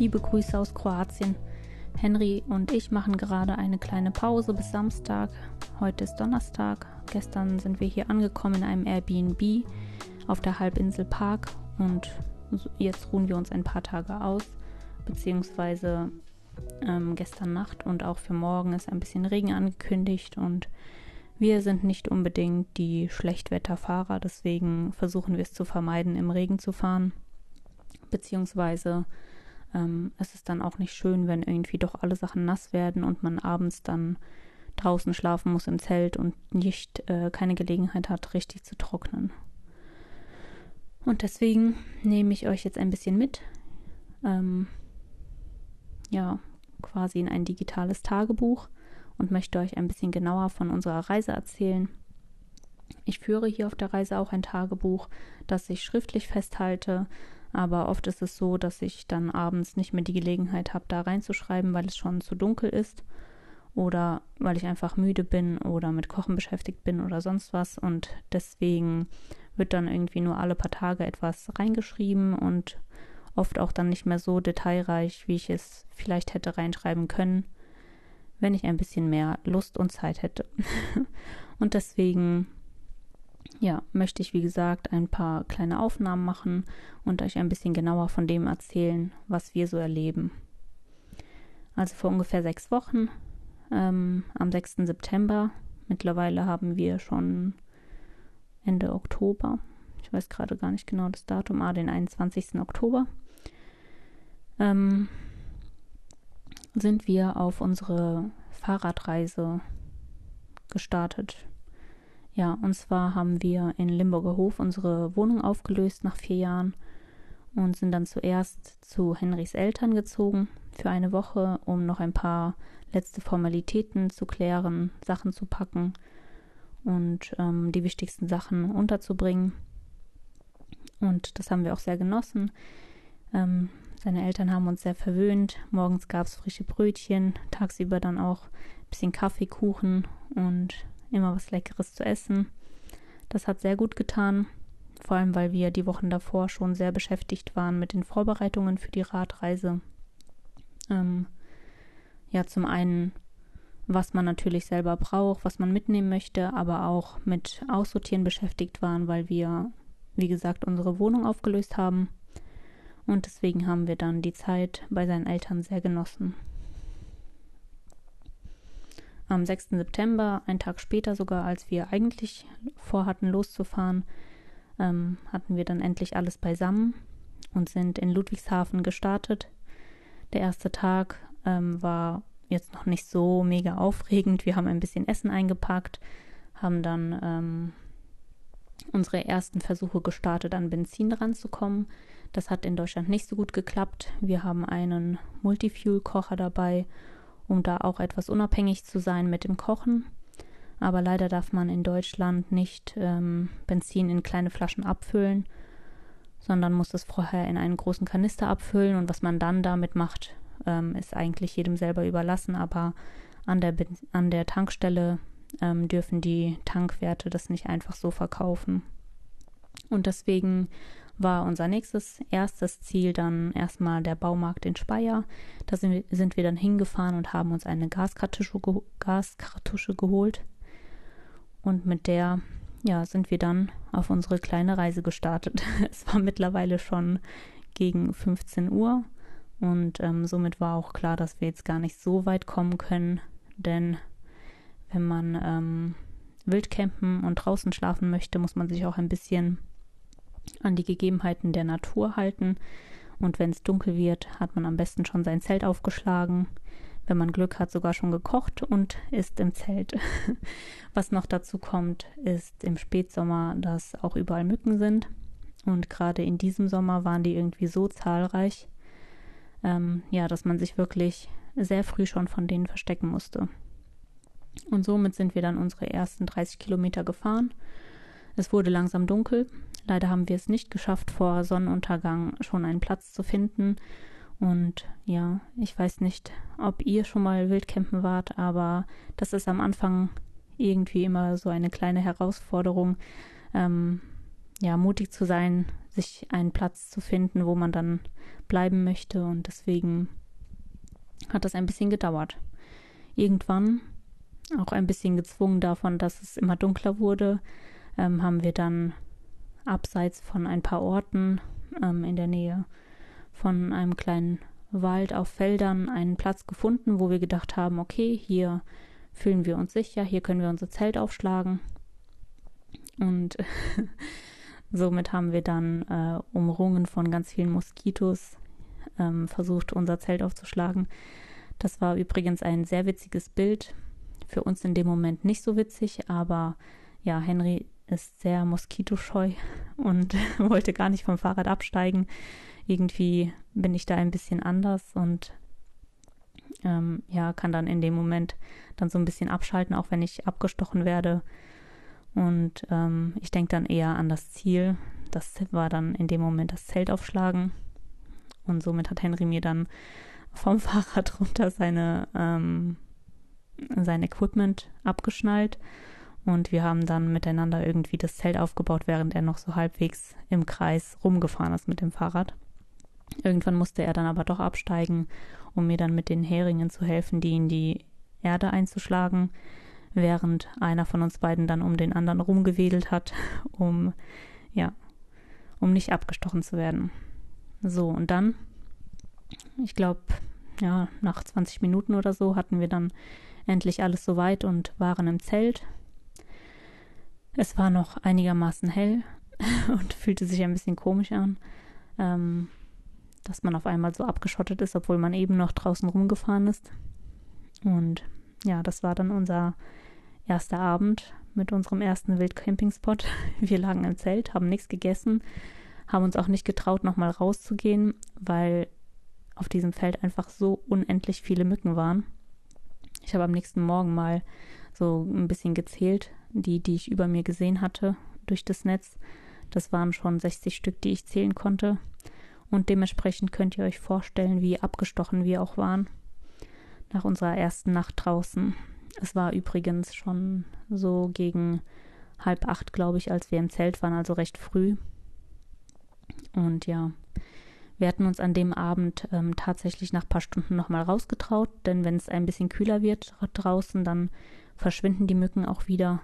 Liebe Grüße aus Kroatien. Henry und ich machen gerade eine kleine Pause bis Samstag. Heute ist Donnerstag. Gestern sind wir hier angekommen in einem Airbnb auf der Halbinsel Park und jetzt ruhen wir uns ein paar Tage aus, beziehungsweise ähm, gestern Nacht und auch für morgen ist ein bisschen Regen angekündigt und wir sind nicht unbedingt die Schlechtwetterfahrer, deswegen versuchen wir es zu vermeiden, im Regen zu fahren. Beziehungsweise ähm, es ist dann auch nicht schön, wenn irgendwie doch alle Sachen nass werden und man abends dann draußen schlafen muss im Zelt und nicht äh, keine Gelegenheit hat, richtig zu trocknen. Und deswegen nehme ich euch jetzt ein bisschen mit. Ähm, ja, quasi in ein digitales Tagebuch und möchte euch ein bisschen genauer von unserer Reise erzählen. Ich führe hier auf der Reise auch ein Tagebuch, das ich schriftlich festhalte, aber oft ist es so, dass ich dann abends nicht mehr die Gelegenheit habe, da reinzuschreiben, weil es schon zu dunkel ist oder weil ich einfach müde bin oder mit Kochen beschäftigt bin oder sonst was und deswegen wird dann irgendwie nur alle paar Tage etwas reingeschrieben und oft auch dann nicht mehr so detailreich, wie ich es vielleicht hätte reinschreiben können wenn ich ein bisschen mehr Lust und Zeit hätte. und deswegen, ja, möchte ich, wie gesagt, ein paar kleine Aufnahmen machen und euch ein bisschen genauer von dem erzählen, was wir so erleben. Also vor ungefähr sechs Wochen, ähm, am 6. September, mittlerweile haben wir schon Ende Oktober, ich weiß gerade gar nicht genau das Datum, ah, den 21. Oktober, ähm, sind wir auf unsere Fahrradreise gestartet. Ja, und zwar haben wir in Limburger Hof unsere Wohnung aufgelöst nach vier Jahren und sind dann zuerst zu Henrys Eltern gezogen für eine Woche, um noch ein paar letzte Formalitäten zu klären, Sachen zu packen und ähm, die wichtigsten Sachen unterzubringen. Und das haben wir auch sehr genossen. Ähm, seine Eltern haben uns sehr verwöhnt. Morgens gab es frische Brötchen, tagsüber dann auch ein bisschen Kaffee, Kuchen und immer was Leckeres zu essen. Das hat sehr gut getan, vor allem weil wir die Wochen davor schon sehr beschäftigt waren mit den Vorbereitungen für die Radreise. Ähm, ja, zum einen, was man natürlich selber braucht, was man mitnehmen möchte, aber auch mit Aussortieren beschäftigt waren, weil wir, wie gesagt, unsere Wohnung aufgelöst haben und deswegen haben wir dann die Zeit bei seinen Eltern sehr genossen. Am 6. September, einen Tag später sogar, als wir eigentlich vorhatten loszufahren, ähm, hatten wir dann endlich alles beisammen und sind in Ludwigshafen gestartet. Der erste Tag ähm, war jetzt noch nicht so mega aufregend. Wir haben ein bisschen Essen eingepackt, haben dann ähm, unsere ersten Versuche gestartet, an Benzin ranzukommen. Das hat in Deutschland nicht so gut geklappt. Wir haben einen Multifuel-Kocher dabei, um da auch etwas unabhängig zu sein mit dem Kochen. Aber leider darf man in Deutschland nicht ähm, Benzin in kleine Flaschen abfüllen, sondern muss es vorher in einen großen Kanister abfüllen. Und was man dann damit macht, ähm, ist eigentlich jedem selber überlassen. Aber an der, an der Tankstelle ähm, dürfen die Tankwerte das nicht einfach so verkaufen. Und deswegen war unser nächstes erstes Ziel dann erstmal der Baumarkt in Speyer. Da sind wir, sind wir dann hingefahren und haben uns eine Gaskartusche, Gaskartusche geholt. Und mit der ja, sind wir dann auf unsere kleine Reise gestartet. es war mittlerweile schon gegen 15 Uhr und ähm, somit war auch klar, dass wir jetzt gar nicht so weit kommen können, denn wenn man ähm, Wildcampen und draußen schlafen möchte, muss man sich auch ein bisschen an die Gegebenheiten der Natur halten. Und wenn es dunkel wird, hat man am besten schon sein Zelt aufgeschlagen. Wenn man Glück hat, sogar schon gekocht und ist im Zelt. Was noch dazu kommt, ist im Spätsommer, dass auch überall Mücken sind. Und gerade in diesem Sommer waren die irgendwie so zahlreich, ähm, ja, dass man sich wirklich sehr früh schon von denen verstecken musste. Und somit sind wir dann unsere ersten 30 Kilometer gefahren. Es wurde langsam dunkel Leider haben wir es nicht geschafft, vor Sonnenuntergang schon einen Platz zu finden. Und ja, ich weiß nicht, ob ihr schon mal Wildcampen wart, aber das ist am Anfang irgendwie immer so eine kleine Herausforderung, ähm, ja, mutig zu sein, sich einen Platz zu finden, wo man dann bleiben möchte. Und deswegen hat das ein bisschen gedauert. Irgendwann, auch ein bisschen gezwungen davon, dass es immer dunkler wurde, ähm, haben wir dann abseits von ein paar Orten ähm, in der Nähe von einem kleinen Wald auf Feldern einen Platz gefunden, wo wir gedacht haben, okay, hier fühlen wir uns sicher, hier können wir unser Zelt aufschlagen. Und somit haben wir dann äh, umrungen von ganz vielen Moskitos ähm, versucht, unser Zelt aufzuschlagen. Das war übrigens ein sehr witziges Bild. Für uns in dem Moment nicht so witzig, aber ja, Henry ist sehr moskitoscheu und wollte gar nicht vom Fahrrad absteigen. Irgendwie bin ich da ein bisschen anders und ähm, ja, kann dann in dem Moment dann so ein bisschen abschalten, auch wenn ich abgestochen werde. Und ähm, ich denke dann eher an das Ziel. Das war dann in dem Moment das Zelt aufschlagen. Und somit hat Henry mir dann vom Fahrrad runter seine, ähm, sein Equipment abgeschnallt. Und wir haben dann miteinander irgendwie das Zelt aufgebaut, während er noch so halbwegs im Kreis rumgefahren ist mit dem Fahrrad. Irgendwann musste er dann aber doch absteigen, um mir dann mit den Heringen zu helfen, die in die Erde einzuschlagen, während einer von uns beiden dann um den anderen rumgewedelt hat, um, ja, um nicht abgestochen zu werden. So, und dann, ich glaube, ja, nach 20 Minuten oder so hatten wir dann endlich alles soweit und waren im Zelt. Es war noch einigermaßen hell und fühlte sich ein bisschen komisch an. Ähm, dass man auf einmal so abgeschottet ist, obwohl man eben noch draußen rumgefahren ist. Und ja, das war dann unser erster Abend mit unserem ersten Wildcampingspot. Wir lagen im Zelt, haben nichts gegessen, haben uns auch nicht getraut, nochmal rauszugehen, weil auf diesem Feld einfach so unendlich viele Mücken waren. Ich habe am nächsten Morgen mal so ein bisschen gezählt, die, die ich über mir gesehen hatte durch das Netz. Das waren schon 60 Stück, die ich zählen konnte. Und dementsprechend könnt ihr euch vorstellen, wie abgestochen wir auch waren nach unserer ersten Nacht draußen. Es war übrigens schon so gegen halb acht, glaube ich, als wir im Zelt waren, also recht früh. Und ja, wir hatten uns an dem Abend ähm, tatsächlich nach ein paar Stunden nochmal rausgetraut, denn wenn es ein bisschen kühler wird draußen, dann verschwinden die Mücken auch wieder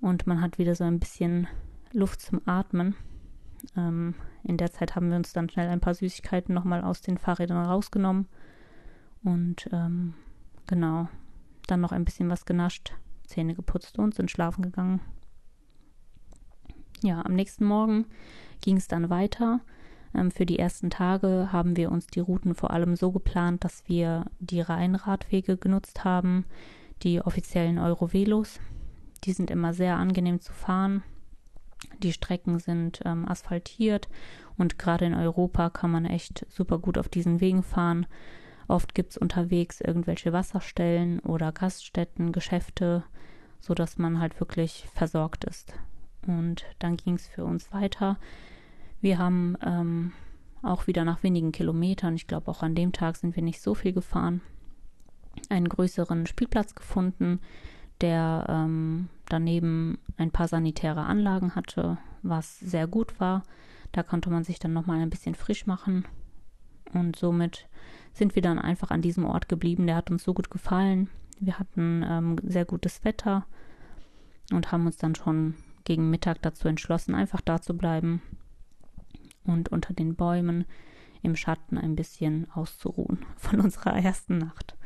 und man hat wieder so ein bisschen Luft zum Atmen. Ähm, in der Zeit haben wir uns dann schnell ein paar Süßigkeiten nochmal aus den Fahrrädern rausgenommen und ähm, genau, dann noch ein bisschen was genascht, Zähne geputzt und sind schlafen gegangen. Ja, am nächsten Morgen ging es dann weiter. Ähm, für die ersten Tage haben wir uns die Routen vor allem so geplant, dass wir die Rheinradwege genutzt haben, die offiziellen Eurovelos. Die sind immer sehr angenehm zu fahren. Die Strecken sind ähm, asphaltiert und gerade in Europa kann man echt super gut auf diesen Wegen fahren. Oft gibt es unterwegs irgendwelche Wasserstellen oder Gaststätten, Geschäfte, sodass man halt wirklich versorgt ist. Und dann ging es für uns weiter. Wir haben ähm, auch wieder nach wenigen Kilometern, ich glaube auch an dem Tag sind wir nicht so viel gefahren, einen größeren Spielplatz gefunden, der ähm, daneben ein paar sanitäre Anlagen hatte, was sehr gut war. Da konnte man sich dann nochmal ein bisschen frisch machen. Und somit sind wir dann einfach an diesem Ort geblieben. Der hat uns so gut gefallen. Wir hatten ähm, sehr gutes Wetter und haben uns dann schon gegen Mittag dazu entschlossen, einfach da zu bleiben und unter den Bäumen im Schatten ein bisschen auszuruhen von unserer ersten Nacht.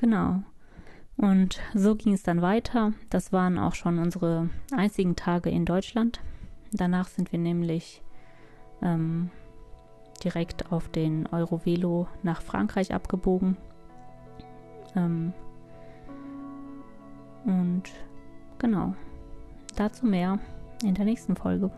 Genau. Und so ging es dann weiter. Das waren auch schon unsere einzigen Tage in Deutschland. Danach sind wir nämlich ähm, direkt auf den Eurovelo nach Frankreich abgebogen. Ähm, und genau, dazu mehr in der nächsten Folge.